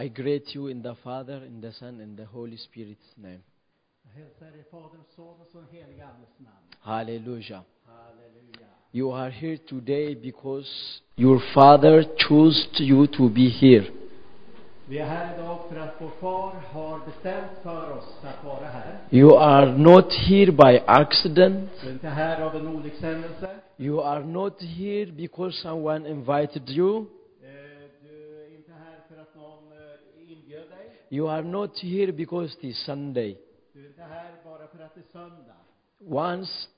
I greet you in the Father, in the Son, in the Holy Spirit's name. Jag hälsar i Faderns, Sonens och helige Andes namn. Hallelujah. Halleluja. You are here today because your Father chose you to be here. Vi är här idag för att vår far har bestämt för oss att vara här. You are not here by accident. Vi är inte här av en olyckshändelse. You are not here because someone invited you. You are not here because it is Sunday. Du är inte här bara för att det är söndag. Once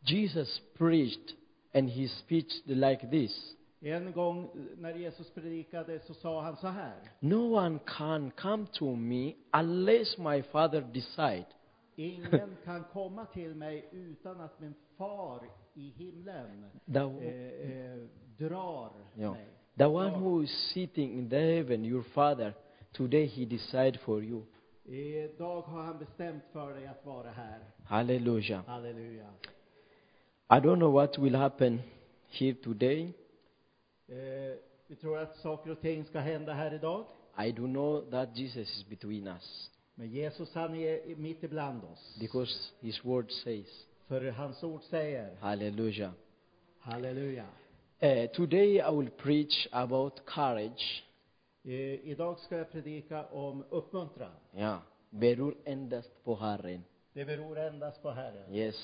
Jesus preached and he speeched like this En gång när Jesus predikade så sa han så här. No one can come to me unless my Father decide. Ingen kan komma till mig utan att min far i himlen The, eh, eh, drar yeah. mig. the one who is sitting in the heaven, your Father, today he decide for you. Idag har han bestämt för dig att vara här. Hallelujah. Halleluja. I don't know what will happen here today. Eh, vi tror att saker och ting ska hända här idag. I do know that Jesus is between us Men Jesus han är mitt ibland oss. because his word says, För hans ord säger, Hallelujah. halleluja. Uh, today I will preach about courage. Eh, idag ska jag predika om uppmuntran. Yeah. Beror endast på Herren. Det beror endast på Herren. Yes.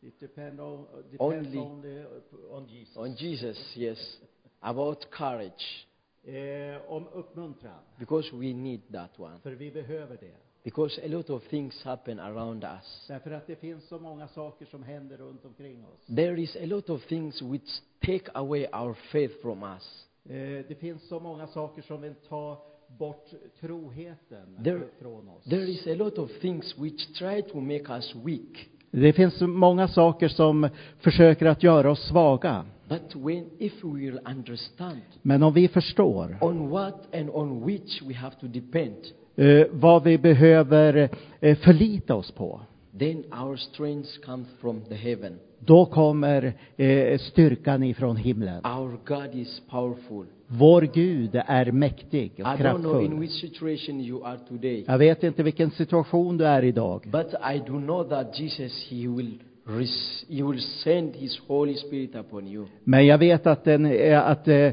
It depend on, depends Only- only on Jesus. On Jesus, yes. About courage. Eh, om uppmuntran. Because we need that one. För vi behöver det. Because a lot of things happen around us. Därför att det finns så många saker som händer runt omkring oss. There is a lot of things which take away our faith from us. Eh, det finns så många saker som vill ta bort troheten There- från oss. There is a lot of things which try to make us weak. Det finns många saker som försöker att göra oss svaga. But when, if we will understand Men om vi förstår on what and on which we have to depend, eh, vad vi behöver eh, förlita oss på, then our strength comes from the heaven. då kommer eh, styrkan ifrån himlen. Our God is powerful. Vår Gud är mäktig och I don't know in kraftfull. which situation you are today, Jag vet inte vilken situation du är idag. but I do know that Jesus, He will, res- he will send His Holy Spirit upon you. Men jag vet att, den, eh, att eh,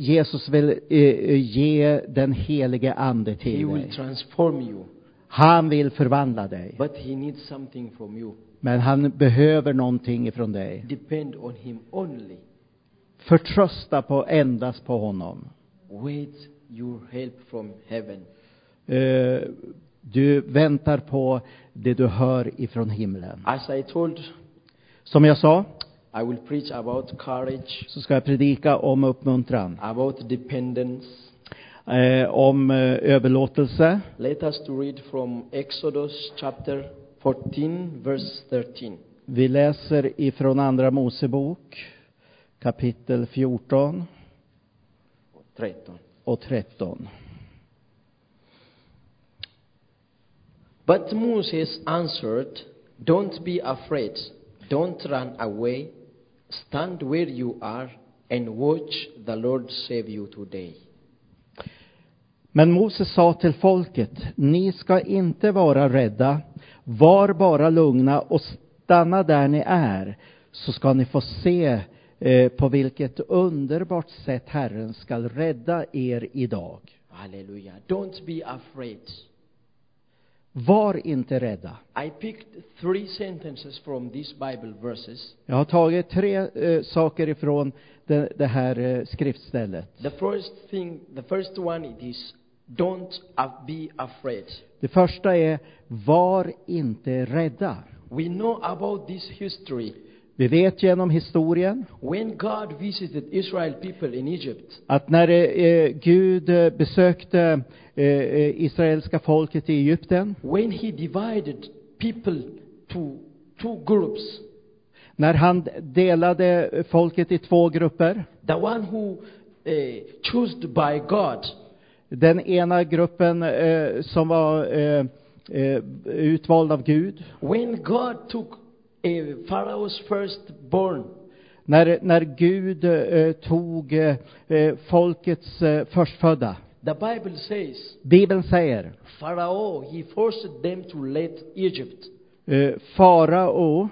Jesus vill eh, ge den helige Ande He till will dig. transform you, Han vill förvandla dig. but He needs something from you. Men han behöver någonting ifrån dig. Depend on Him only. Förtrösta på endast på honom. Wait your help from heaven. Eh, Du väntar på det du hör ifrån himlen. As I told, Som jag sa, I will preach about courage, så ska jag predika om uppmuntran, about dependence. Eh, om eh, överlåtelse. Let us to read from Exodus chapter 14, verse 13. Vi läser ifrån Andra Mosebok, kapitel 14 13. och 13. But Moses answered, Don't be afraid, don't run away, stand where you are and watch the Lord save you today. Men Moses sa till folket, ni ska inte vara rädda, var bara lugna och stanna där ni är, så ska ni få se eh, på vilket underbart sätt Herren skall rädda er idag. Hallelujah. Don't be afraid. Var inte rädda. I picked three sentences from these Bible verses. Jag har tagit tre eh, saker ifrån det, det här eh, skriftstället. The first thing, the first one it is, don't be afraid. Det första är, var inte rädda. We know about this history. Vi vet genom historien When God visited Israel people in Egypt, att när eh, Gud eh, besökte eh, eh, israeliska folket i Egypten, when He divided people to two groups, när han delade folket i två grupper, the one who chosen by God, den ena gruppen eh, som var eh, eh, utvald av Gud, when God took uh, Pharaoh's firstborn när, när Gud eh, tog eh, eh, folkets eh, förstfödda, The Bible says Bibeln säger, Pharaoh, he forced them to let Egypt. eh, farao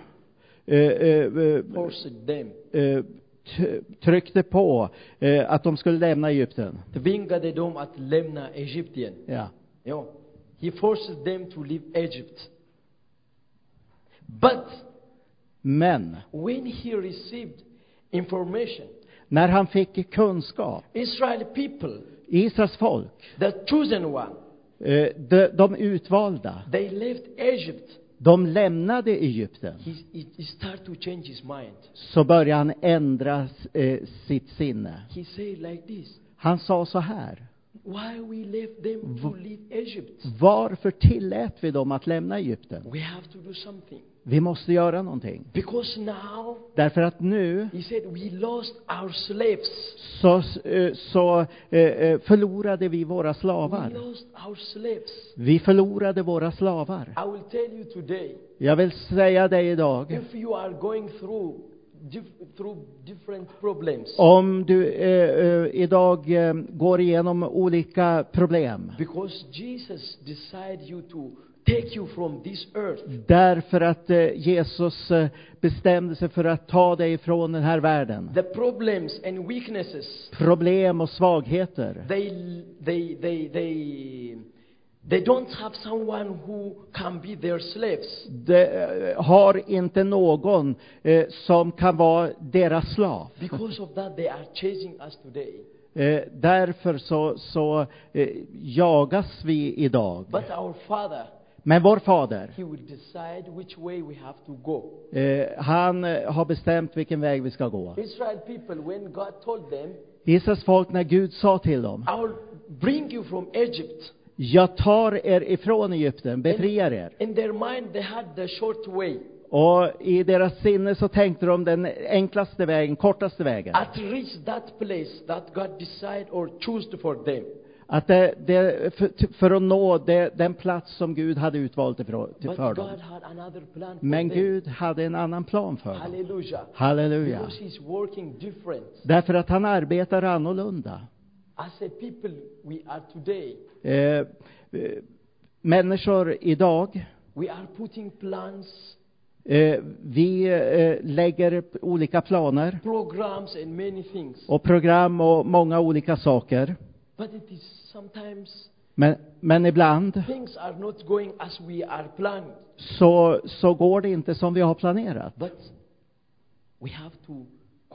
eh, eh, eh, Forced them. Tryckte på eh, att de skulle lämna Egypten. Tvingade dem att lämna Egypten. Ja. Ja. He forced them to leave Egypt. But Men when he received information, när han fick kunskap, Israel people, Israels folk, the chosen one, eh, de, de utvalda, they left Egypt. De lämnade Egypten. He, he, started to change his mind. Så började han ändra eh, sitt sinne. He said like this, Han sa så här. Why we left them to leave Egypt? Varför tillät vi dem att lämna Egypten? We have to do something. Vi måste göra någonting. Because now, Därför att nu he said, we lost our slaves. så, eh, så eh, eh, förlorade vi våra We slavar. lost our slaves. Vi förlorade våra slavar. I will tell you today, Jag vill säga dig idag, if you are going through om du eh, eh, idag eh, går igenom olika problem, därför att eh, Jesus eh, bestämde sig för att ta dig från den här världen, problem och svagheter, they they they they don't have someone who can be their slaves. de eh, har inte någon eh, som kan vara deras slav. Because of that, they are chasing us today. Eh, därför så, så eh, jagas vi idag. But our Father, Men vår fader, He will decide which way we have to go. eh, han eh, har bestämt vilken väg vi ska gå. Israel people, when God told them, Israels folk, när Gud sa till dem, I will bring you from Egypt, jag tar er ifrån Egypten, befriar er. in their mind they had the short way. Och i deras sinne så tänkte de den enklaste vägen, kortaste vägen. At reach that place that God decide or choose for them. Att det, det, för, för att nå det, den plats som Gud hade utvalt ifrån, till för dem. Men. Gud hade en annan plan för dem. Halleluja. Different. Därför att han arbetar annorlunda. As a people, we are today, Eh, människor idag, we are putting plans, eh, vi eh, lägger olika planer programs, and many things. och program och många olika saker. But it is sometimes Men, men ibland things are not going as we are planning. så, så går det inte som vi har planerat. But we have to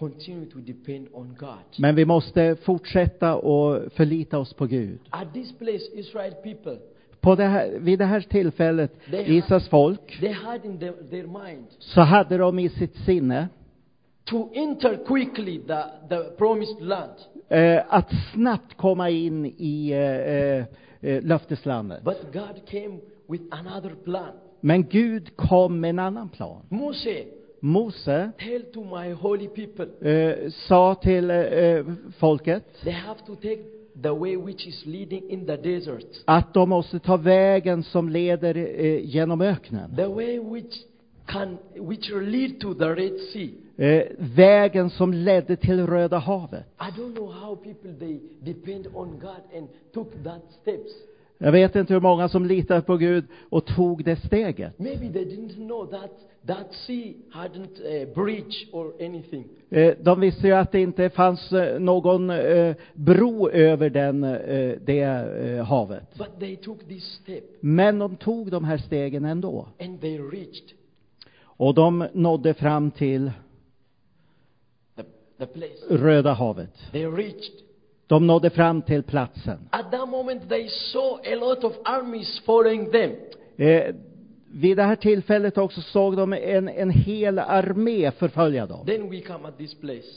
continue to depend on God. Men vi måste fortsätta och förlita oss på Gud. At this place, Israel people, På det här, vid det här tillfället, Israels folk, they had in their, their mind så hade de i sitt sinne to enter quickly the, the promised land. eh, att snabbt komma in i eh, eh, löfteslandet. But God came with another plan. Men Gud kom med en annan plan. Moses, Mose tell to my holy people, eh, sa till eh, folket they have to take the way which is leading in the desert. att de måste ta vägen som leder eh, genom öknen. The way which can, which lead to the Red Sea. Eh, vägen som ledde till Röda havet. I don't know how people they depend on God and took that steps. Jag vet inte hur många som litade på Gud och tog det steget. Maybe they didn't know that that sea hadn't a bridge or anything. Eh, de visste ju att det inte fanns eh, någon eh, bro över den, eh, det eh, havet. But they took this step Men de tog de här stegen ändå. and they reached Och de nådde fram till the, the place. Röda havet. They reached. De nådde fram till platsen. At that moment they saw a lot of armies following them. Vid det här tillfället också såg de en, en hel armé förfölja dem. Then we come at this place.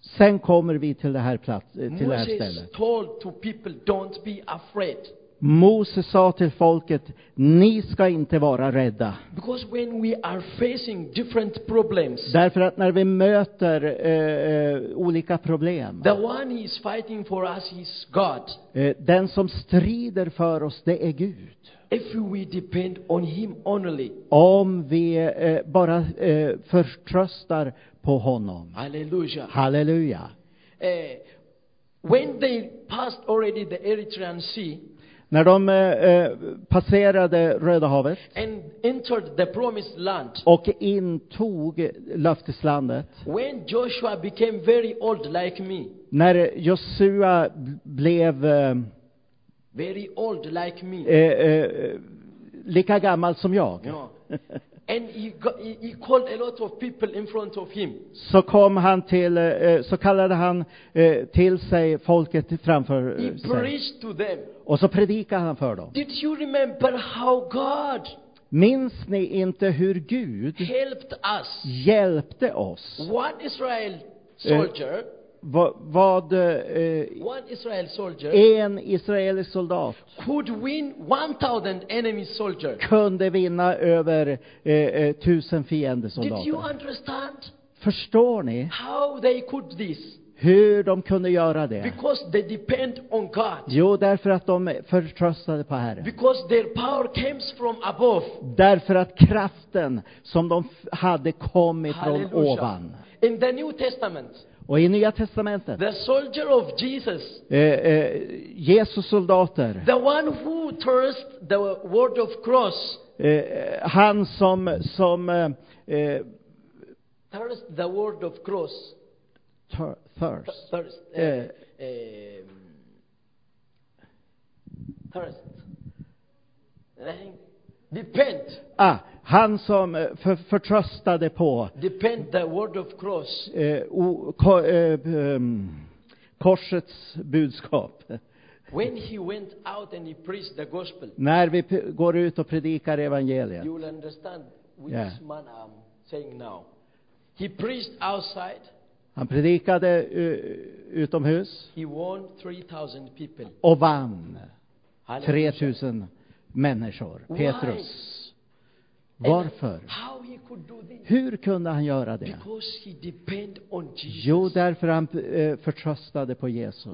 Sen kommer vi till det här, plats, till det här Moses stället. told to people, don't be afraid. Mose sa till folket, ni ska inte vara rädda. Because when we are facing different problems, Därför att när vi möter eh, eh, olika problem, the one he is fighting for us is God. eh, den som strider för oss, det är Gud. If we depend on him only, Om vi eh, bara eh, förtröstar på honom. hallelujah. Halleluja. Uh, when they passed already the Eritrean Sea När de eh, eh, passerade Röda havet and entered the promised land, och intog löfteslandet, when Joshua became very old like me, när Josua blev eh, very old like me, eh, eh, lika gammal som jag, know, and he, got, he, called a lot of people in front of him. så kom han till, eh, så kallade han eh, till sig folket framför He sig. preached to them. Och så predikade han för dem. Did you remember how God Minns ni inte hur Gud hjälpte oss? One Israel soldier, Vad, vad eh, one Israel soldier en israelisk soldat could win 1,000 enemy soldiers. kunde vinna över eh, eh, tusen Did you fiendesoldater. understand Förstår ni how they could this? hur de kunde göra det? Because they depend on God. Jo, därför att de förtröstade på Herren. Because their power comes from above. Därför att kraften som de hade kom ifrån Hallelujah. ovan. In the New Testament, Och i Nya Testamentet, the soldier of Jesus, eh, eh, Jesus soldater, the one who thirst the word of cross, eh, han som, som eh, eh, thirst the word of cross, thir- thirst, thirst, Eh. um, thirst. Nothing. Depend, ah, han som eh, för, förtröstade på depend the word of cross. eh, o, ko, eh, ehm, korsets budskap. When he went out and he preached the gospel, När vi går ut och predikar evangeliet. you will understand which Yeah. man I'm saying now. He preached outside. Han predikade utomhus He won 3,000 people. och vann Hallelujah. 3000 människor. Why? Petrus. And Varför? Hur kunde han göra det? Jo, därför han eh, förtröstade på Jesus.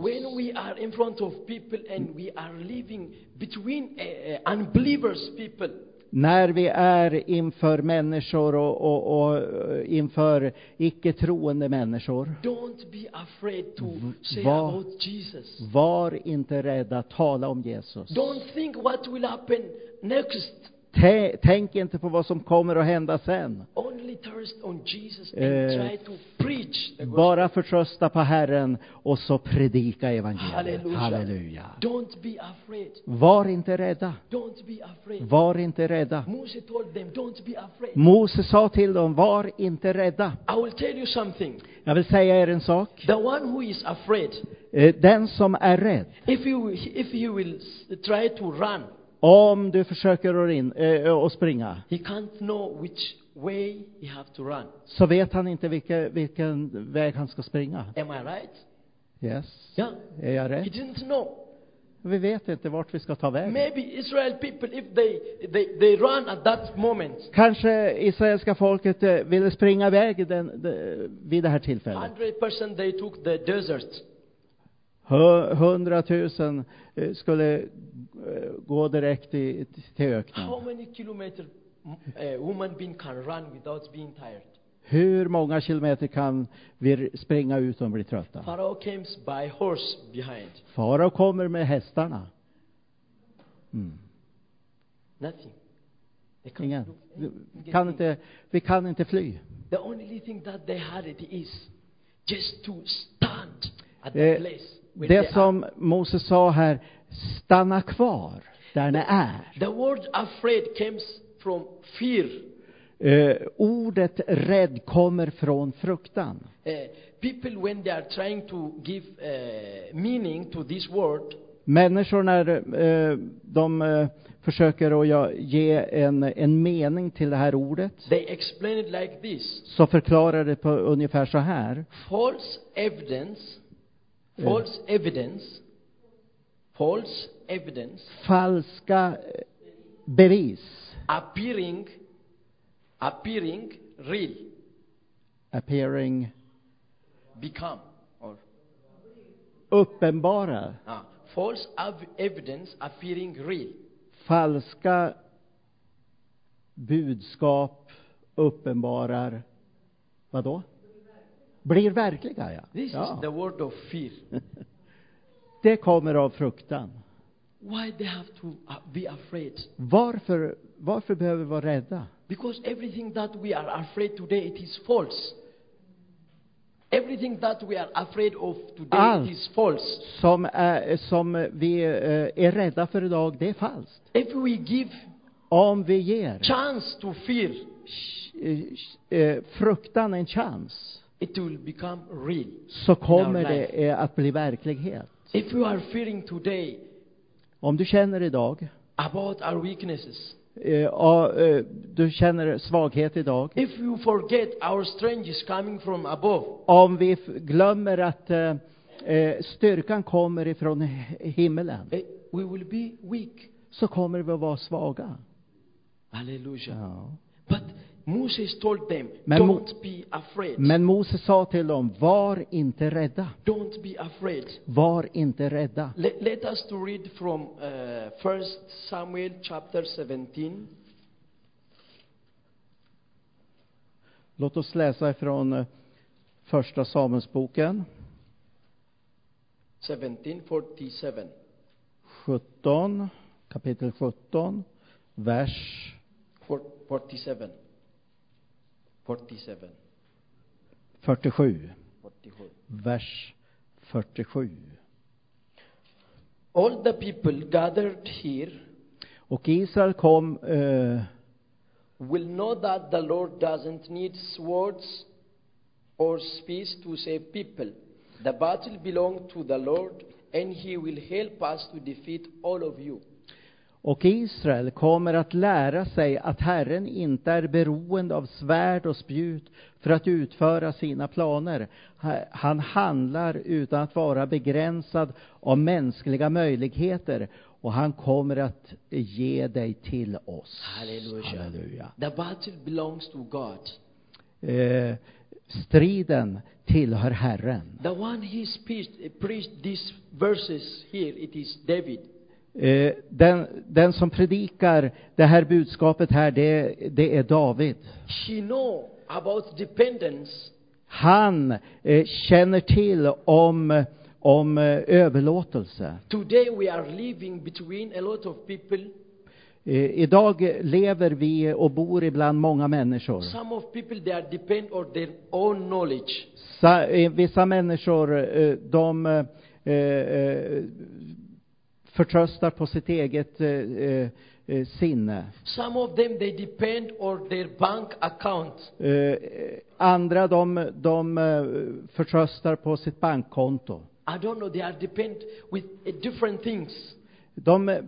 Unbelievers people, När vi är inför människor och, och, och eh, inför icke troende människor, don't be afraid to say Va- about Jesus. var inte rädda, tala om Jesus. Don't think what will happen next. Tä- Tänk inte på vad som kommer att hända sen. Only thirst on Jesus and Eh, try to preach the gospel. Bara förtrösta på Herren och så predika evangeliet. Halleluja. Halleluja. Don't be afraid. Var inte rädda. Don't be afraid. Var inte rädda. Mose sa till dem, var inte rädda. I will tell you something. Jag vill säga er en sak. The one who is afraid, Eh, Den som är rädd, if will- if he will try to run, om du försöker att in, eh, att springa, he can't know which way he have to run. så vet han inte vilken, vilken väg han ska springa. Am I right? Yes. Yeah. Är jag He rädd? didn't know. Vi vet inte vart vi ska ta vägen. Maybe Israel people, if they, they, they run at that moment, Kanske israeliska folket eh, ville springa iväg den, den, vid det här tillfället. 100% they took the desert. Hu- Hundratusen eh, skulle eh, gå direkt till öknen. How many kilometers a human being can run without being tired? Hur många kilometer kan vi springa utan att bli trötta? Pharaoh comes by horse behind. Farao kommer med hästarna. Mm. Nothing. Ingen. Vi kan, inte, vi kan inte fly. The only thing that they had it is just to stand at the Eh, place Det som Moses sa här, stanna kvar där ni är. The word afraid comes from fear. Eh, ordet rädd kommer från fruktan. Uh, people, when they are trying to give uh, meaning to this word, Människor när eh, de eh, försöker att ge en, en mening till det här ordet, they explain it like this så förklarar det på ungefär så här. false evidence. False evidence, false evidence. Falska eh, bevis, appearing, appearing real, appearing, become, or uppenbara. ah, false evidence appearing real. Falska budskap uppenbarar, vad då? Blir verkliga, ja. This ja. is the word of fear. det kommer av fruktan. Why they have to uh, be afraid? Varför, varför behöver vi vara rädda? Because everything that we are afraid today, it is false. Everything that we are afraid of today, Allt. is false. Som, är, som vi eh, är rädda för idag, det är falskt. If we give Om vi ger chance to fear, eh, eh, fruktan en chans, it will become real. så kommer det eh, att bli verklighet. If you are fearing today Om du känner idag, about our weaknesses, eh, ja, eh, du känner svaghet idag, if you forget our strength is coming from above, om vi f- glömmer att eh, eh, styrkan kommer ifrån h- himmelen, eh, we will be weak. så kommer vi att vara svaga. Hallelujah. Ja. But Moses told them, Men don't be afraid. Men Moses sa till dem, var inte rädda. Don't be afraid. Var inte rädda. Let, let us to read from uh, First Samuel chapter 17. Låt oss läsa ifrån eh, första Samuelsboken 1747. 17, kapitel 17, vers For, 47. 47. 47. 47. Vers 47. All the people gathered here Och Israel kom eh, will know that the Lord doesn't need swords or spears to save people. The battle belongs to the Lord, and He will help us to defeat all of you. Och Israel kommer att lära sig att Herren inte är beroende av svärd och spjut för att utföra sina planer. Ha- Han handlar utan att vara begränsad av mänskliga möjligheter och han kommer att ge dig till oss. Hallelujah. Halleluja. The battle belongs to God. Eh, striden tillhör Herren. The one he preached, preached these verses here, it is David. Eh, den, den som predikar det här budskapet här, det, det är David. He know about dependence. Han eh, känner till om, om eh, överlåtelse. Today we are living between a lot of people. Eh, idag lever vi och bor ibland många människor. Some of people they are depend on their own knowledge. Sa, eh, vissa människor, de förtröstar på sitt eget eh, eh, eh, sinne. Some of them they depend on their bank account. Eh, andra, de, de eh, förtröstar på sitt bankkonto. I don't know, they are depend with uh, different things. De eh,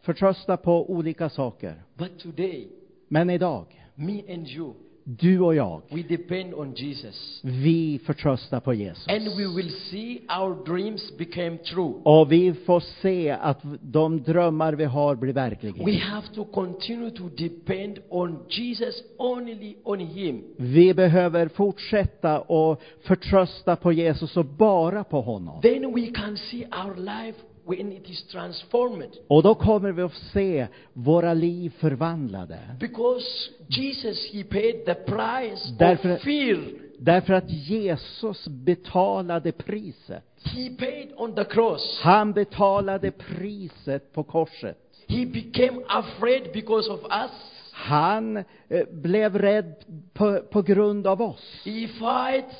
förtröstar på olika saker. But today, Men idag, me and you, du och jag, we depend on Jesus. vi förtröstar på Jesus. And we will see our dreams become true. Och vi får se att de drömmar vi har blir We verklighet. have to continue to depend on Jesus, only on Him. Vi behöver fortsätta och förtrösta på Jesus och bara på honom. Then we can see our life when it is transformed. Och då kommer vi att se våra liv förvandlade. Because Jesus, He paid the price Därför- of fear. Därför att Jesus betalade priset. He paid on the cross. Han betalade priset på korset. He became afraid because of us. Han eh, blev rädd på, på grund av oss. He fight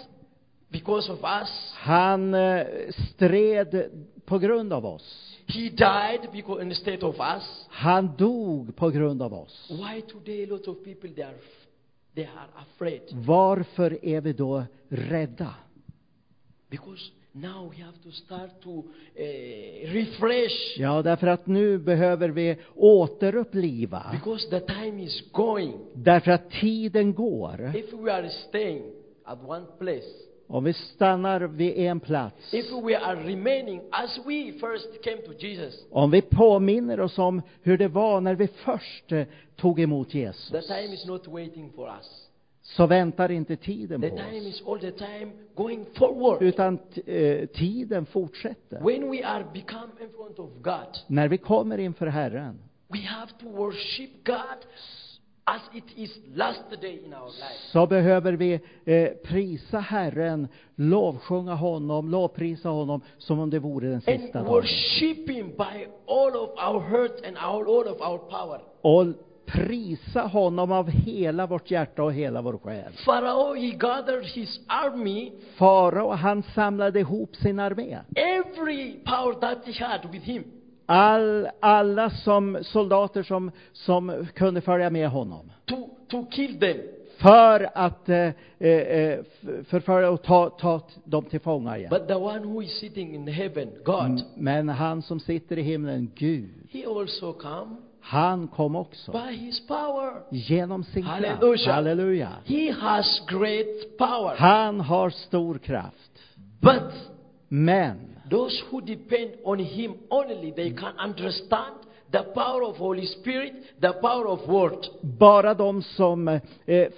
because of us. Han eh, stred på grund av oss. He died because instead of us. Han dog på grund av oss. Why today a lot of people they are they are afraid? Varför är vi då rädda? Because now we have to start to uh, refresh. Ja, därför att nu behöver vi återuppliva. Because the time is going. Därför att tiden går. If we are staying at one place, Om vi stannar vid en plats, if we are remaining as we first came to Jesus, om vi påminner oss om hur det var när vi först eh, tog emot the Jesus, time is not waiting for us. så väntar inte tiden The på time oss. is all the time going forward. Utan eh, tiden fortsätter. When we are become in front of God, När vi kommer inför Herren, we have to worship God it is last day in our life. så behöver vi eh, prisa Herren, lovsjunga honom, lovprisa honom som om det vore den And sista dagen. worship Him by all of our heart and our, all of our power. Och prisa honom av hela vårt hjärta och hela vår själ. Pharaoh, he gathered his army, Farao, han samlade ihop sin armé. every power that he had with him. All, alla som, soldater som, som kunde följa med honom. to, to kill them. För att eh, eh, eh, förfölja och ta, ta dem till fånga igen. But the one who is sitting in heaven, God, Men han som sitter i himlen, Gud, he also come han kom också. by his power. Genom sin kraft. Halleluja. Halleluja. He has great power. Han har stor kraft. But Men those who depend on him only, they can understand the power of Holy Spirit, the power of word. bara de som eh,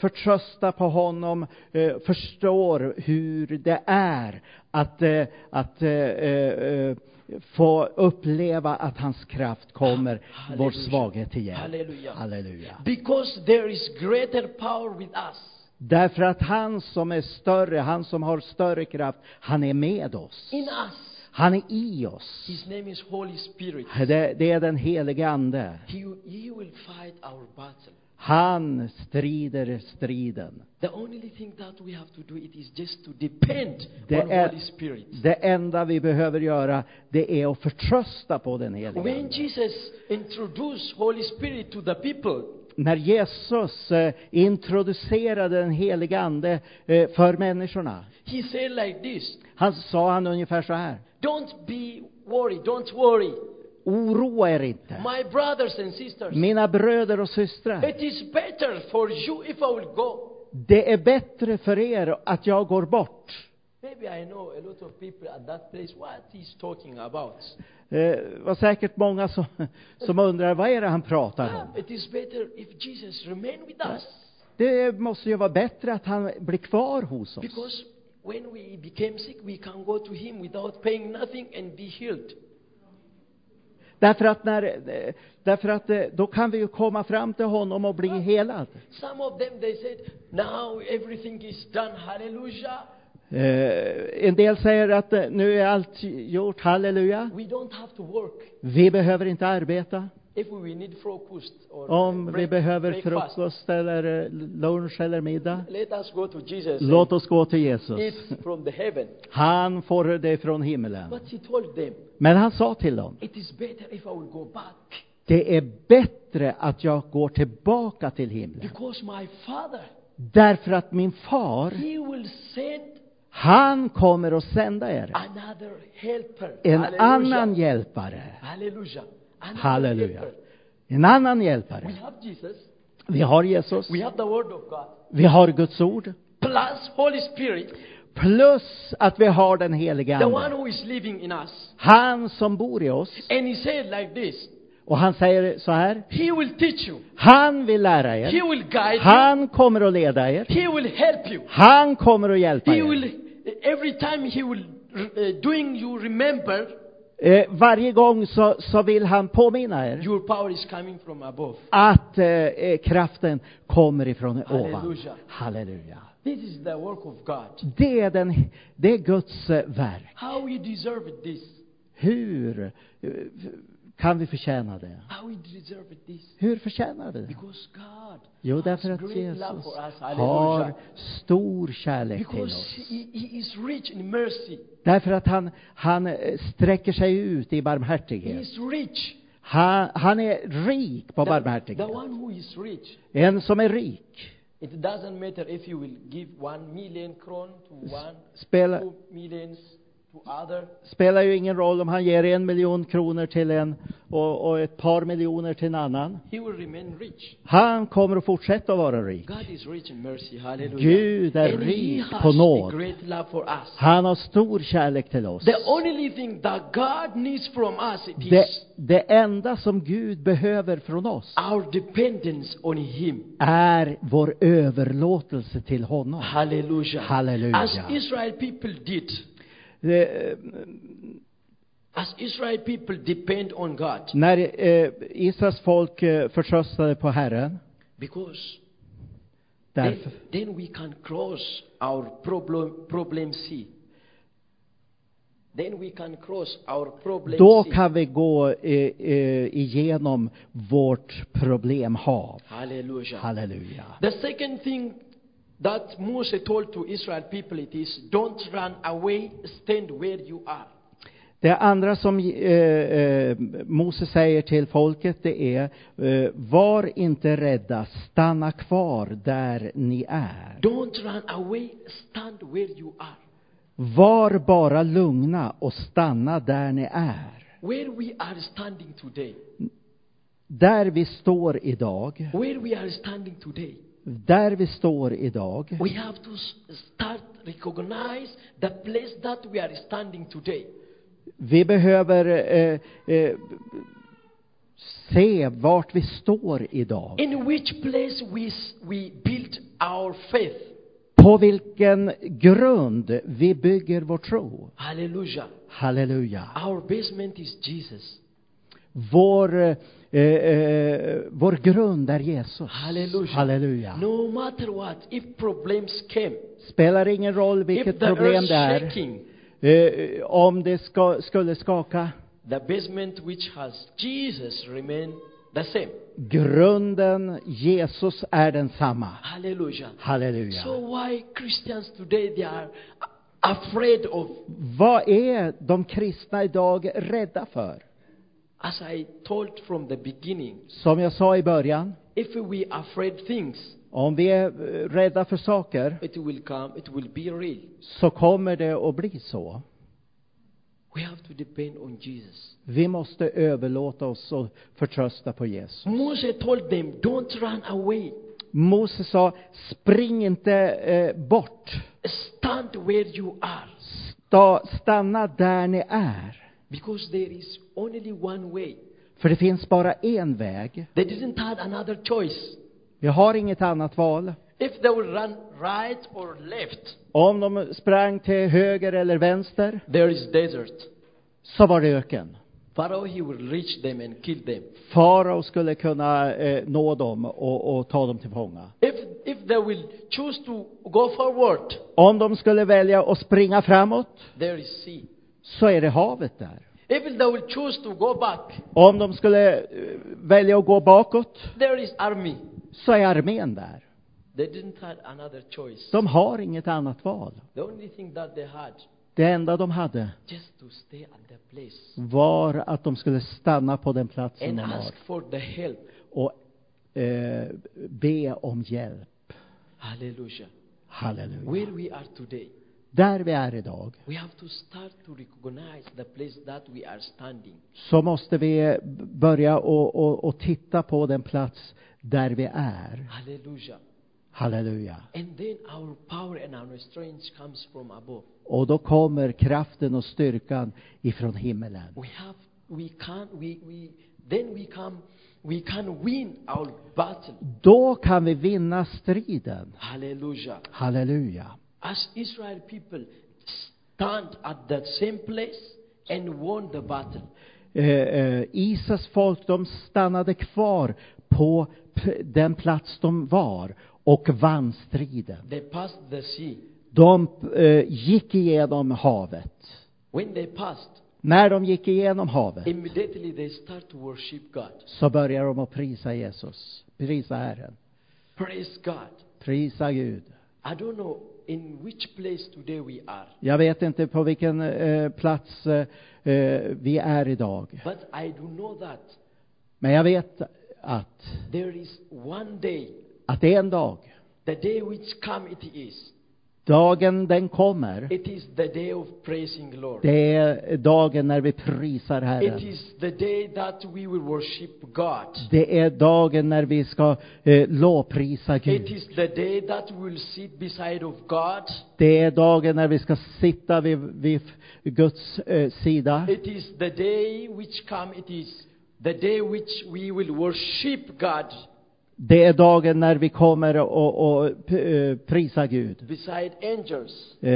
förtröstar på honom eh, förstår hur det är att, eh, att eh, eh, få uppleva att hans kraft kommer vår Halleluja. svaghet till hjälp. Halleluja. Halleluja. Because there is greater power with us. Därför att han som är större, han som har större kraft, han är med oss. In us. Han är i oss. His name is Holy Spirit. Det, det är den helige Ande. He, he will fight our battle. Han strider striden. The only thing that we have to do it is just to depend Det on är- Holy Spirit. Det enda vi behöver göra, det är att förtrösta på den helige When Ande. Jesus introduced Holy Spirit to the people, När Jesus eh, introducerade den helige Ande eh, för människorna, he said like this, han sa han ungefär så här. Don't be worried, don't worry. Oroa er inte. My brothers and sisters, Mina bröder och systrar, it is better for you if I will go. det är bättre för er att jag går bort. Maybe I know a lot of people at that place what he's talking about. Eh, Det var säkert många som, som undrar, vad är det han pratar om? It is better if Jesus remain with us. Det måste ju vara bättre att han blir kvar hos oss. Because when we became sick, we can go to him without paying nothing and be healed. Därför att, när, därför att eh, då kan vi ju komma fram till honom och bli helad. Some of them, they said, now everything is done, hallelujah. Eh, en del säger att eh, nu är allt gjort, halleluja. We don't have to work Vi behöver inte arbeta. Om vi behöver frukost eller lunch eller middag, Let us go to Jesus. låt oss gå till Jesus. Eat from the heaven. Han får det från himlen. But he told them, Men han sa till dem, it is better if I will go back det är bättre att jag går tillbaka till himlen. because my father, Därför att min far, he will send han kommer att sända er another helper. en annan hjälpare. Hallelujah. Halleluja. En annan hjälpare. Vi har Jesus, vi har Guds ord, Plus Holy Spirit, plus att vi har den helige Ande. Han som bor i oss. Och han säger så här, han vill lära er. Han kommer att leda er. Han kommer att hjälpa er. every time he will uh, doing you remember Eh, varje gång så, så vill han påminna er your power is coming from above. att eh, eh, kraften kommer ifrån ovan. Halleluja. This is the work of God. Det är, den, det är Guds eh, verk. How we deserve this? Hur eh, kan vi förtjäna det? Hur förtjänar vi det? Jo, därför att Jesus har stor kärlek till oss. Därför att han, han eh, sträcker sig ut i He barmhärtighet. Han, han är rik på barmhärtighet. En som är rik It doesn't matter if you will give one million kron to one, spelar, two millions. Spelar ju ingen roll om han ger en miljon kronor till en och, och ett par miljoner till en annan. Han kommer att fortsätta att vara rik. Gud är and rik på nåd. Han har stor kärlek till oss. Det, det enda som Gud behöver från oss är vår överlåtelse till honom. Hallelujah. Halleluja. As Israel people did, Eh, as Israel people depend on God, När eh, Israels folk eh, förtröstade på Herren, Because Därför, then, then we can cross our problem, problem sea. Then we can cross our problem då sea. kan vi gå eh, eh, igenom vårt problemhav. Hallelujah. Halleluja. The second thing that Moses told to Israel people it is don't run away, stand where you are. Det andra som eh, eh, Moses säger till folket det är eh, var inte rädda, stanna kvar där ni är. Don't run away, stand where you are. Var bara lugna och stanna där ni är. Where we are standing today, Där vi står idag, where we are standing today, där vi står idag, we have to start recognize the place that we are standing today. vi behöver eh, eh, se vart vi står idag. In which place we, we build our faith. På vilken grund vi bygger vår tro. Hallelujah. Halleluja. Our basement is Jesus. Vår, eh, eh, vår grund är Jesus. Hallelujah. Halleluja. No matter what, if problems came, Spelar ingen roll vilket problem det är. shaking, Eh, om det ska, skulle skaka. the basement which has Jesus remain the same. Grunden Jesus är densamma. Hallelujah. Halleluja. So why Christians today they are afraid of, Vad är de kristna idag rädda för? As I told from the beginning, Som jag sa i början, if we afraid things, om vi är eh, rädda för saker it will come, it will be real. så kommer det att bli så. We have to depend on Jesus. Vi måste överlåta oss och förtrösta på Jesus. Moses told them, don't run away. Moses sa, spring inte eh, bort. Stand where you are. Sta, stanna där ni är. Because there is only one way. För det finns bara en väg. They didn't have another choice. Vi har inget annat val. If they will run right or left, Om de sprang till höger eller vänster, there is desert. så var det öken. Pharaoh, he will reach them and kill them. Farao skulle kunna eh, nå dem och, och ta dem till fånga. If, if they will choose to go forward, Om de skulle välja att springa framåt, there is sea. Så är det havet där. If they will choose to go back, Om de skulle eh, välja att gå bakåt, there is army. så är armén där. They didn't have another choice. De har inget annat val. The only thing that they had, Det enda de hade just to stay at the place var att de skulle stanna på den platsen and de var ask for the help. och eh, be om hjälp. Hallelujah. Halleluja. Where we are today, Där vi är idag, we have to start to recognize the place that we are standing. så måste vi börja och, och, och titta på den plats där vi är. Hallelujah. Halleluja. And then our power and our strength comes from above. Och då kommer kraften och styrkan ifrån himmelen. We have, we can, we, we, then we come, we can win our battle. Då kan vi vinna striden. Hallelujah. Halleluja. As Israel people stand at that same place and won the battle. Eh, eh, Isas folk, de stannade kvar på den plats de var och vann striden. They passed the sea. De eh, gick igenom havet. When they passed, När de gick igenom havet immediately they start to worship God. så börjar de att prisa Jesus, prisa Herren, Praise God. prisa Gud. I don't know in which place today we are, Jag vet inte på vilken eh, plats eh, eh, vi är idag, but I do know that men jag vet att, there is one day, att en dag, the day which come it is. Dagen den kommer, It is the day of praising Lord. det är dagen när vi prisar It Herren. is the day that we will worship God. Det är dagen när vi ska eh, lovprisa It Gud. is the day that we will sit beside of God. Det är dagen när vi ska sitta vid, vid Guds eh, sida. It is the day which come it is the day which we will worship God Det är dagen när vi kommer och, och eh, prisa Gud. beside angels. Eh,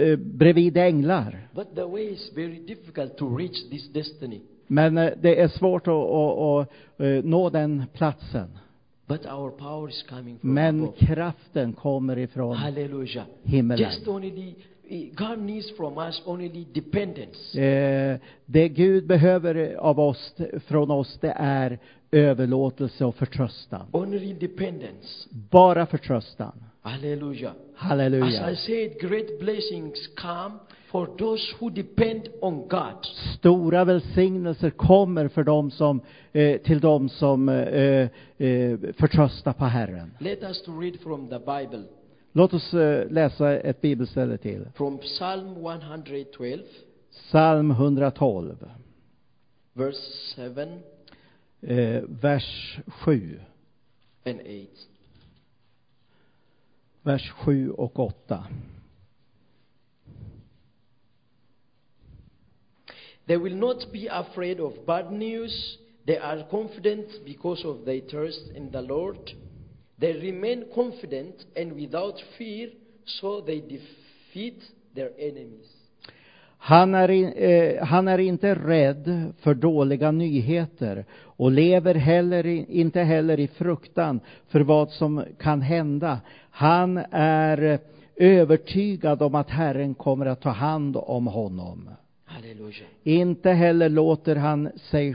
eh, bredvid änglar. But the way is very difficult to reach this destiny. Men eh, det är svårt att, att, att nå den platsen. But our power is coming from Men above. kraften kommer ifrån Hallelujah. himmelen. Just only, God needs from us only dependence. Eh, det Gud behöver av oss, från oss, det är överlåtelse och förtröstan. Only dependence. Bara förtröstan. Hallelujah. As I Halleluja. said, great blessings come for those who depend on God. Stora välsignelser kommer för dem som, eh, till dem som eh, eh, förtröstar på Herren. Let us to read from the Bible, Låt oss eh, läsa ett bibelställe till. from Psalm 112, Psalm 112, verse 7 eh, vers 7. and 8. Vers 7 och 8. They will not be afraid of bad news. They are confident because of their trust in the Lord. They remain confident and without fear, so they defeat their enemies. Han är, eh, han är inte rädd för dåliga nyheter och lever heller i, inte heller i fruktan för vad som kan hända. Han är eh, övertygad om att Herren kommer att ta hand om honom. Hallelujah. Inte heller låter han sig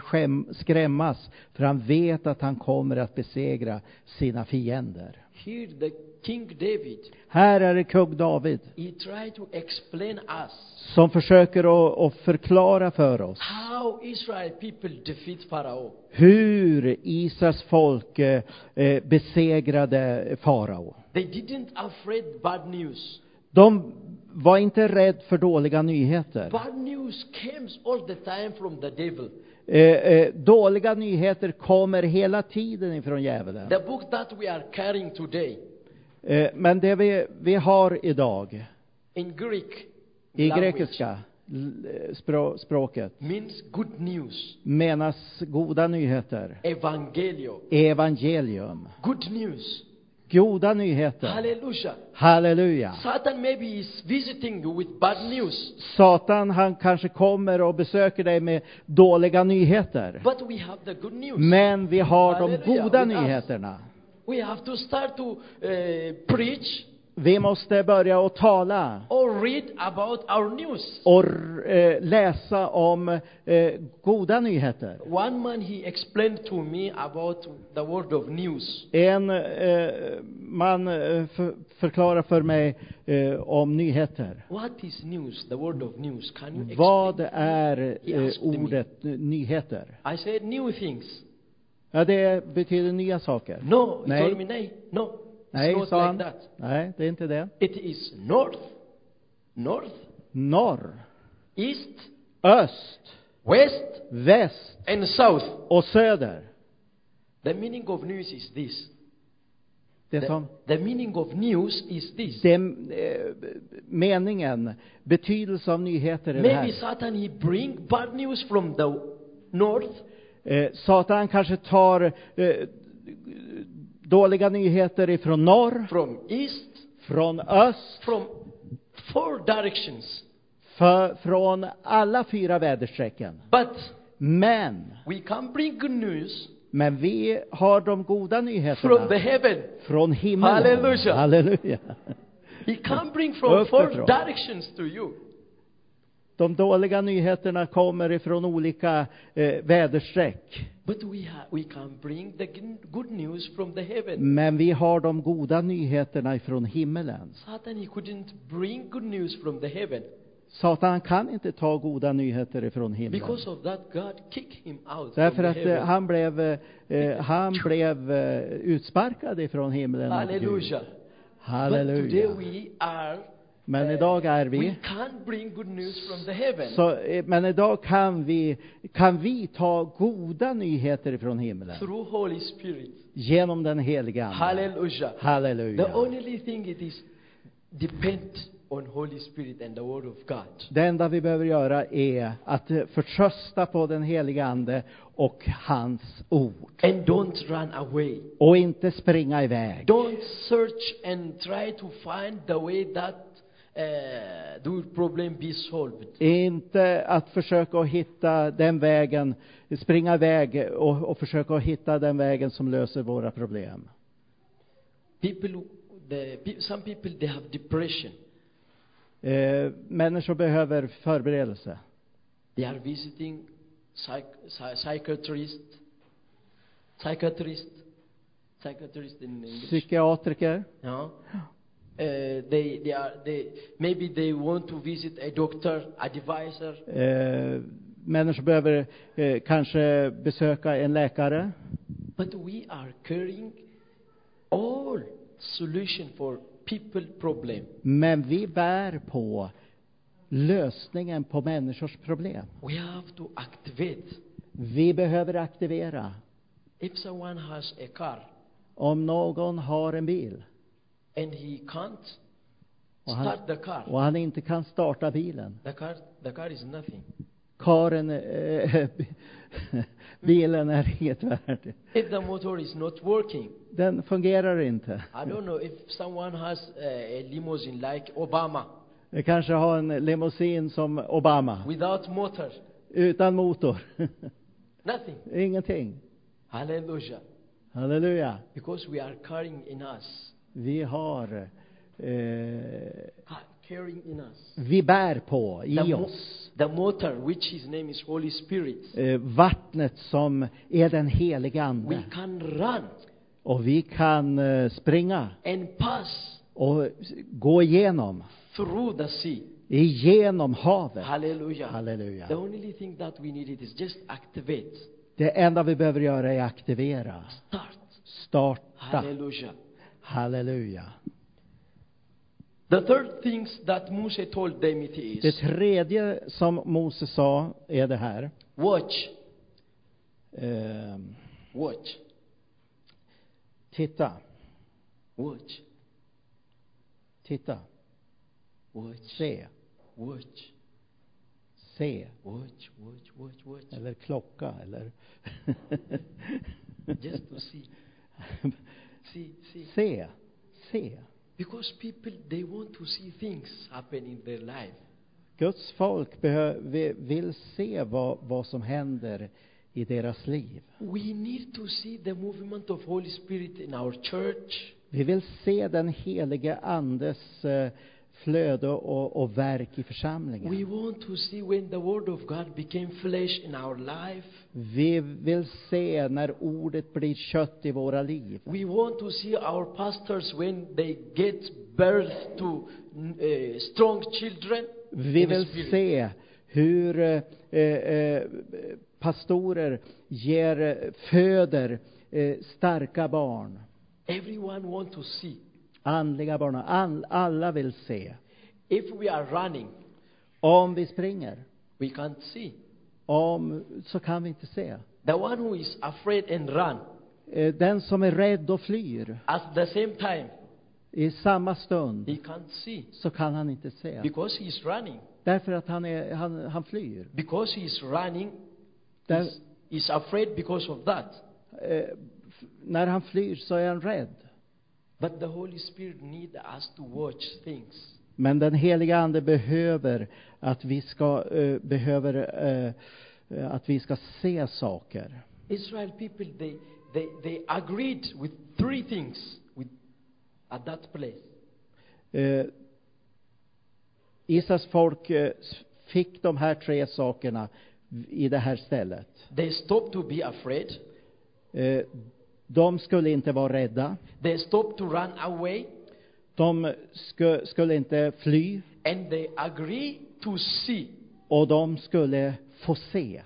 skrämmas, för han vet att han kommer att besegra sina fiender. Here, the King David, Här är det kung David he tried to explain us som försöker att, förklara för oss how Israel people defeat Pharaoh. hur Israels folk eh, eh, besegrade farao. They didn't afraid bad news. De var inte rädd för dåliga nyheter. Bad news comes all the time from the devil. Eh, eh, dåliga nyheter kommer hela tiden ifrån djävulen. The book that we are carrying today Eh, men det vi, vi har idag, in Greek i language grekiska eh, språ, språket, means good news. menas goda nyheter, Evangelio. evangelium, Good news. Goda nyheter. Hallelujah. Halleluja. Satan maybe is visiting you with bad news. Satan han kanske kommer och besöker dig med dåliga nyheter. But we have the good news. Men vi har de Halleluja, goda with us. nyheterna. We have to start to uh, preach Vi måste börja att tala or read about our news. och eh, läsa om eh, goda nyheter. One man he explained to me about the word of news. En eh, man eh, för, förklarar för mig eh, om nyheter. What is news? The word of news. Can you explain? Vad är me. ordet eh, nyheter? I said new things. Ja, det betyder nya saker. No, Nej. me, nay, no, Nej, sa like han. that. Nej, det är inte det. It is north, north, Norr, east, öst, west, väst and south. och söder. The meaning of news is this. Det The, som the meaning of news is this. det, eh, meningen, betydelse av nyheter är det Maybe här. Satan he bring bad news from the north, Eh, Satan kanske tar eh, dåliga nyheter ifrån norr, from east, från öst, from four directions. för, från alla fyra väderstrecken. But Men, we can bring good news men vi har de goda from the nyheterna heaven. från himlen. Halleluja. Halleluja. He can bring from four directions to you. De dåliga nyheterna kommer ifrån olika eh, väderstreck. We, ha- we. Men vi har de goda nyheterna ifrån himmelen. Satan. Satan kan inte ta goda nyheter ifrån himlen. That, Därför att eh, heaven. han blev, eh, han blev eh, utsparkad ifrån himlen av Gud. Hallelujah. But today Halleluja. we are, Men idag är vi, can't bring good news from the heaven. så, eh, men idag kan vi, kan vi ta goda nyheter ifrån himlen. through Holy Spirit. Genom den heliga Ande. Hallelujah. The Halleluja. only thing it is depend on Holy Spirit and the Word of God. Det enda vi behöver göra är att eh, förtrösta på den heliga Ande och hans ord. And don't run away. Och inte springa iväg. Don't search and try to find the way that uh, do problem be solved. Inte att försöka hitta den vägen, springa iväg och, och försöka hitta den vägen som löser våra problem. People, the, some people they have depression. Eh, människor behöver förberedelse. They are visiting psych, psy- psychiatrist, psychiatrist, psychiatrist in English. Psykiatriker, No. Uh, they, they are, they, maybe they want to visit a doctor, advisor. eh, människor behöver eh, kanske besöka en läkare. But we are carrying all solution for people problem. Men vi bär på lösningen på människors problem. We have to activate. Vi behöver aktivera. If someone has a car Om någon har en bil and he can't och han, start the car, och han inte kan starta bilen. the car, the car is nothing. Karen, eh, bilen är inget värd. If the motor is not working, Den fungerar inte. I don't know if someone has uh, a limousine like Obama Vi kanske har en limousin som Obama, without motor, utan motor. nothing. Ingenting. Hallelujah. Halleluja. Because we are carrying in us, Vi har, eh, us vi bär på the, i mo- oss the motor, which his name is Holy Spirit. eh, vattnet som är den helige We Ande. can run Och vi kan eh, springa and pass och gå igenom, through the sea. igenom havet. Hallelujah. Halleluja. The only thing that we need is just activate, Det enda vi behöver göra är aktivera, start. starta. Hallelujah. Halleluja. The third things that Moses told them it Det is tredje som Mose sa är det här. watch, Eh, watch, titta, watch, titta, watch, se, watch, se. watch, watch, watch, watch. Eller klocka, eller... Just to see, see, see. se, se. Because people they want to see things happen in their life. Guds folk behö- vi- vill se vad, vad som händer i deras liv. We need to see the movement of Holy Spirit in our church. Vi vill se den helige Andes eh, flöde och, och verk i We församlingen. want to see when the Word of God became flesh in our life. Vi vill se när ordet blir kött i våra liv. We want to see our pastors when they get birth to uh, strong children. Vi vill se hur eh, eh, pastorer ger, föder starka barn, Everyone want to see. Andliga barn. All, alla vill se. If we are running, Om vi springer, we can't see. om, så kan vi inte se. The one who is afraid and run Eh, Den som är rädd och flyr, at the same time, i samma stund, he can't see så kan han inte se. because he is running. Därför att han, är, han, han flyr. Because he is running, Där, he's afraid because of that. eh, när han flyr så är han rädd. But the Holy Spirit need us to watch things. Men den heliga Ande behöver att vi ska, eh, behöver, eh, eh, att vi ska se saker. Israel people, they, they, they agreed with three things with, at that place. Eh, Israels folk s- fick de här tre sakerna i det här stället. They stopped to be afraid. Eh, de skulle inte vara rädda. They stopped to run away. De sku, skulle inte fly. And they agree to see. Och de skulle få se.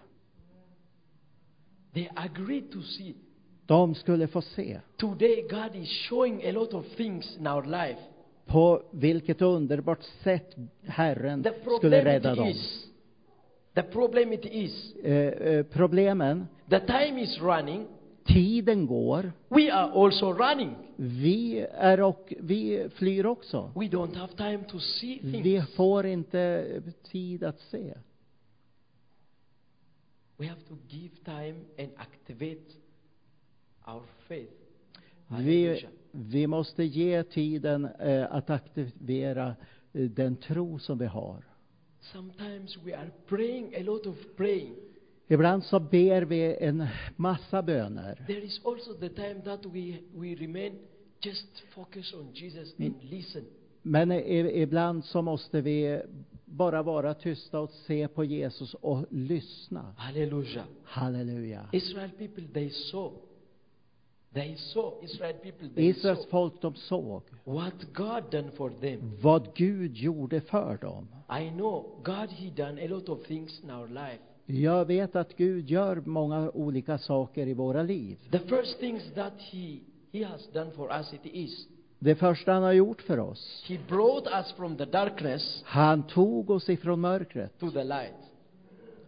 They agreed to see. De skulle få se. Today, God is showing a lot of things in our life. På vilket underbart sätt Herren skulle rädda dem. is, the problem it is, Eh, eh, problemen, the time is running. Tiden går. We are also running. Vi, är och, vi flyr också. We don't have time to see things. Vi får inte tid att se. We have to give time and activate our faith. Vi, vi måste ge tiden eh, att aktivera eh, den tro som vi har. Sometimes we are praying a lot of praying. Ibland så ber vi en massa böner. There is also the time that we, we remain just focus on Jesus and listen. Men i- ibland så måste vi bara vara tysta och se på Jesus och lyssna. Hallelujah. Halleluja. Israel people, they saw. They saw. Israel people, they Israels saw folk, de såg what God done for them. vad Gud gjorde för dem. I know God, He done a lot of things in our life. Jag vet att Gud gör många olika saker i våra liv. The first things that He He has done for us it is Det första han har gjort för oss, He brought us from the darkness han tog oss ifrån mörkret to the light.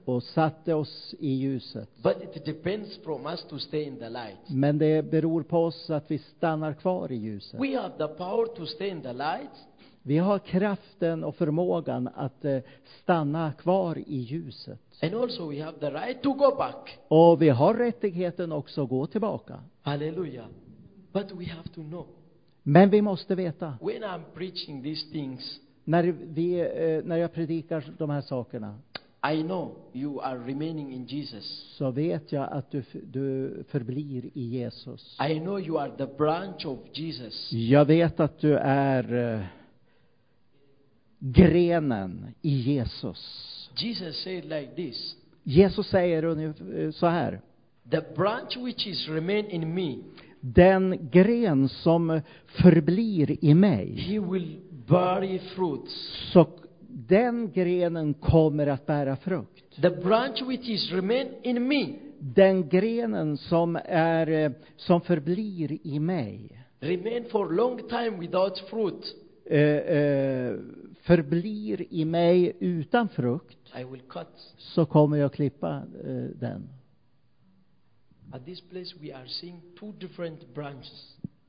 och satte oss i ljuset. But it depends from us to stay in the light. Men det beror på oss att vi stannar kvar i ljuset. We have the power to stay in the light, Vi har kraften och förmågan att eh, stanna kvar i ljuset. And also we have the right to go back. Och vi har rättigheten också att gå tillbaka. Hallelujah. But we have to know. Men vi måste veta, When I'm preaching these things, när, vi, eh, när jag predikar de här sakerna, I know you are remaining in Jesus. så vet jag att du, du förblir i Jesus. I know you are the branch of Jesus. Jag vet att du är eh, grenen i Jesus. Jesus said like this Jesus säger ungefär så här. The branch which is remain in me, Den gren som förblir i mig, he will bear fruits. så den grenen kommer att bära frukt. The branch which is remain in me, Den grenen som är, eh, som förblir i mig, remain for long time without fruit. Eh, eh, förblir i mig utan frukt, så kommer jag klippa eh, den.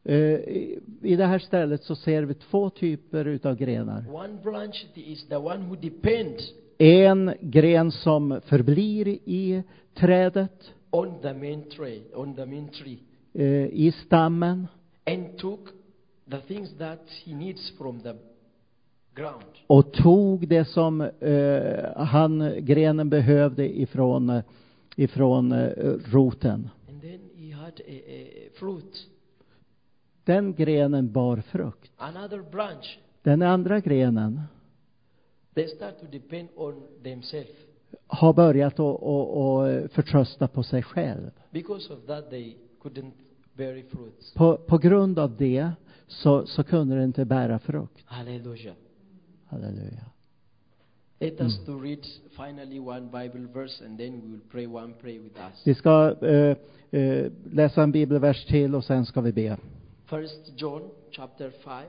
Eh, i- I det här stället så ser vi två typer utav grenar. One branch is the one who depends En gren som förblir i trädet, on the main tree, on the main tree, eh, i stammen, and took the things that he needs from the ground. och tog det som eh, han, grenen behövde ifrån, ifrån eh, roten. And then he had a, a fruit. Den grenen bar frukt. Another branch, Den andra grenen they start to depend on themselves. har börjat att att- att förtrösta på sig själv. Because of that, they couldn't bear fruits. På, på grund av det så, så kunde det inte bära frukt. Hallelujah. Halleluja. Let us to read finally one Bible verse and then we will pray one prayer with us. Vi ska eh, eh, läsa en bibelvers till och sen ska vi be. First John chapter 5,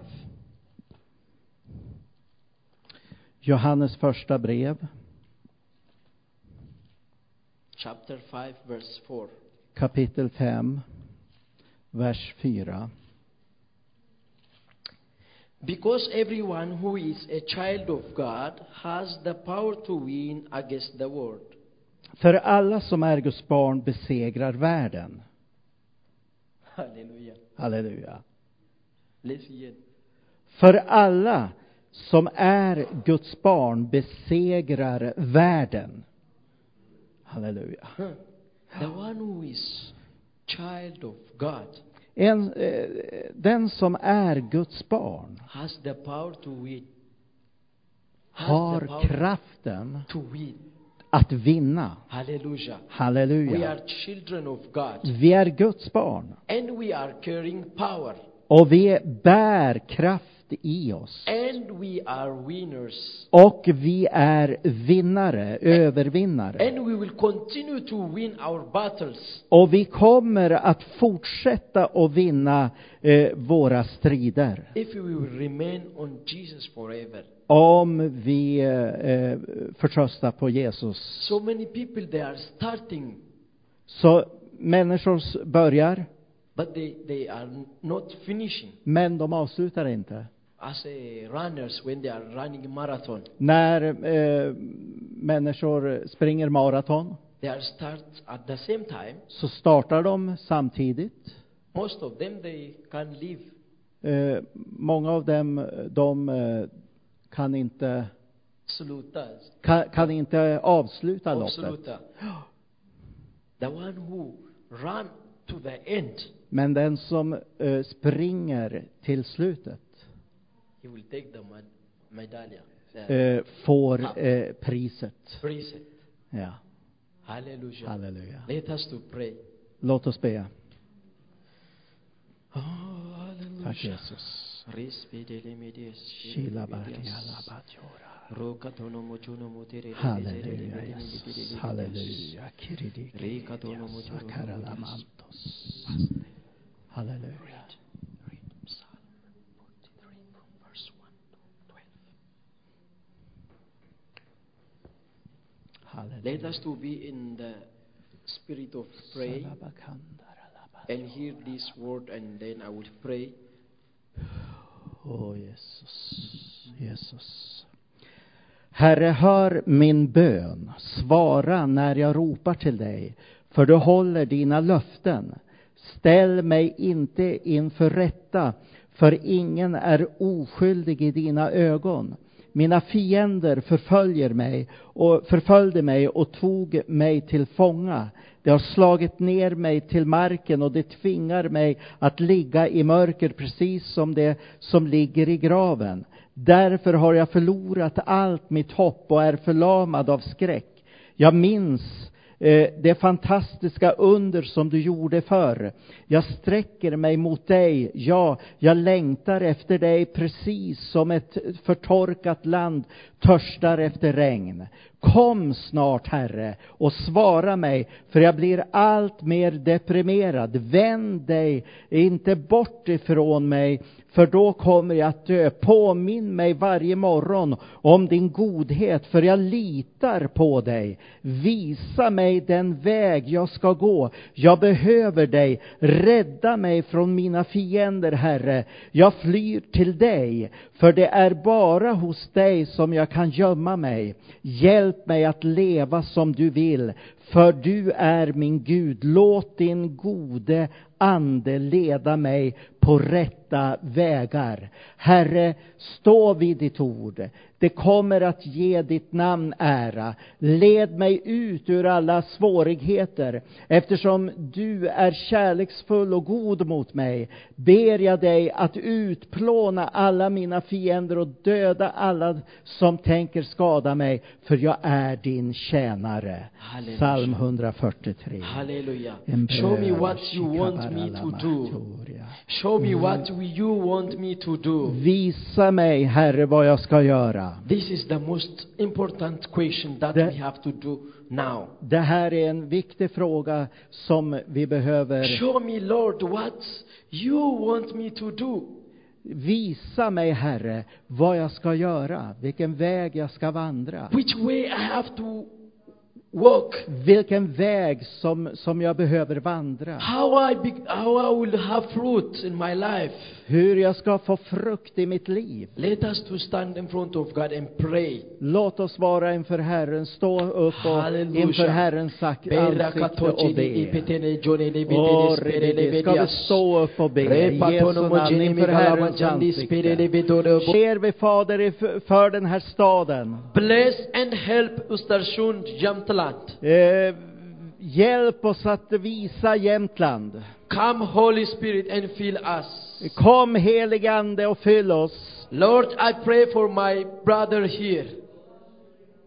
Johannes första brev, chapter 5, verse 4. kapitel 5, vers 4. Because everyone who is a child of God has the power to win against the world. För alla som är Guds barn besegrar världen. Hallelujah. Halleluja. Let's hear. För alla som är Guds barn besegrar världen. Halleluja. The one who is child of God En, eh, den som är Guds barn has the power to win. Has har the power kraften to win. att vinna. Hallelujah. We Halleluja. are children of God Vi är Guds barn and we are carrying power och vi bär kraft i oss. and we are winners. Och vi är vinnare, övervinnare. And we will continue to win our battles Och vi kommer att fortsätta att vinna eh, våra strider. if we will remain on Jesus forever. Om vi eh, förtröstar på Jesus. So many people they are starting Så människor börjar, but they, they are not finishing men de avslutar inte. As runners when they are running marathon. När eh, människor springer maraton They are start at the same time. så startar de samtidigt. Most of them they can live Eh, många av dem, de eh, kan inte, Sluta. kan, kan inte avsluta loppet. The one who run to the end, Men den som eh, springer till slutet he will take the med-. The eh, får eh, priset. praise it. Ja, Hallelujah. halleluja. Let us to pray. Låt oss be. Oh, hallelujah. Tack Jesus. Halleluja Jesus. Halleluja. Mantos. Halleluja. Read Psalm 43 from verse 1 to 12. Let Halleluja. us to be in the spirit of pray Salabakandarala and hear this word and then I will pray. Åh Jesus, Jesus. Herre, hör min bön. Svara när jag ropar till dig, för du håller dina löften. Ställ mig inte inför rätta, för ingen är oskyldig i dina ögon. Mina fiender förföljer mig och förföljde mig och tog mig till fånga. De har slagit ner mig till marken och det tvingar mig att ligga i mörker precis som det som ligger i graven. Därför har jag förlorat allt mitt hopp och är förlamad av skräck. Jag minns Eh, det fantastiska under som du gjorde förr. Jag sträcker mig mot dig, ja, jag längtar efter dig precis som ett förtorkat land törstar efter regn. Kom snart, Herre, och svara mig, för jag blir allt mer deprimerad. Vänd dig inte bort ifrån mig, för då kommer jag att dö. Påminn mig varje morgon om din godhet, för jag litar på dig. Visa mig den väg jag ska gå. Jag behöver dig. Rädda mig från mina fiender, Herre. Jag flyr till dig, för det är bara hos dig som jag kan gömma mig. Hjälp mig att leva som du vill, för du är min Gud. Låt din gode ande leda mig på rätta vägar. Herre, stå vid ditt ord. Det kommer att ge ditt namn ära. Led mig ut ur alla svårigheter. Eftersom du är kärleksfull och god mot mig ber jag dig att utplåna alla mina fiender och döda alla som tänker skada mig, för jag är din tjänare. Halleluja. Psalm 143. Hallelujah. En Show me what you want me to do. shikabarala Show me what you want me to do. Visa mig, Herre, vad jag ska göra. This is the most important question that Det- we have to do now. Det här är en viktig fråga som vi behöver Show me, Lord, what you want me to do. Visa mig, Herre, vad jag ska göra, vilken väg jag ska vandra, Which way I have to walk. vilken väg som, som jag behöver vandra, How I, be, how I will have fruit in my life. hur jag ska få frukt i mitt liv. Let us to stand in front of God and pray. Låt oss vara inför Herren, stå upp och Halleluja. inför Herrens ansikte och be. ska vi stå upp och be? I Jesu namn inför Herrens ansikte. Ber vi Fader för den här staden. Bless and help Östersund, Jämtland. Eh, hjälp oss att visa Jämtland. Come, Holy Spirit, and fill us. Kom helige Ande och fyll oss. Lord, I pray for my brother here.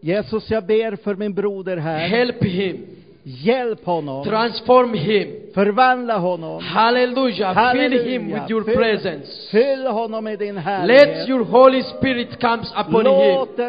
Jesus, jag ber för min broder här. Help him. Hjälp honom. Transform him. Förvandla honom. Hallelujah. Fill him with your Fyll- presence. Fyll honom med din härlighet. Let your Holy Spirit comes upon him. Låt den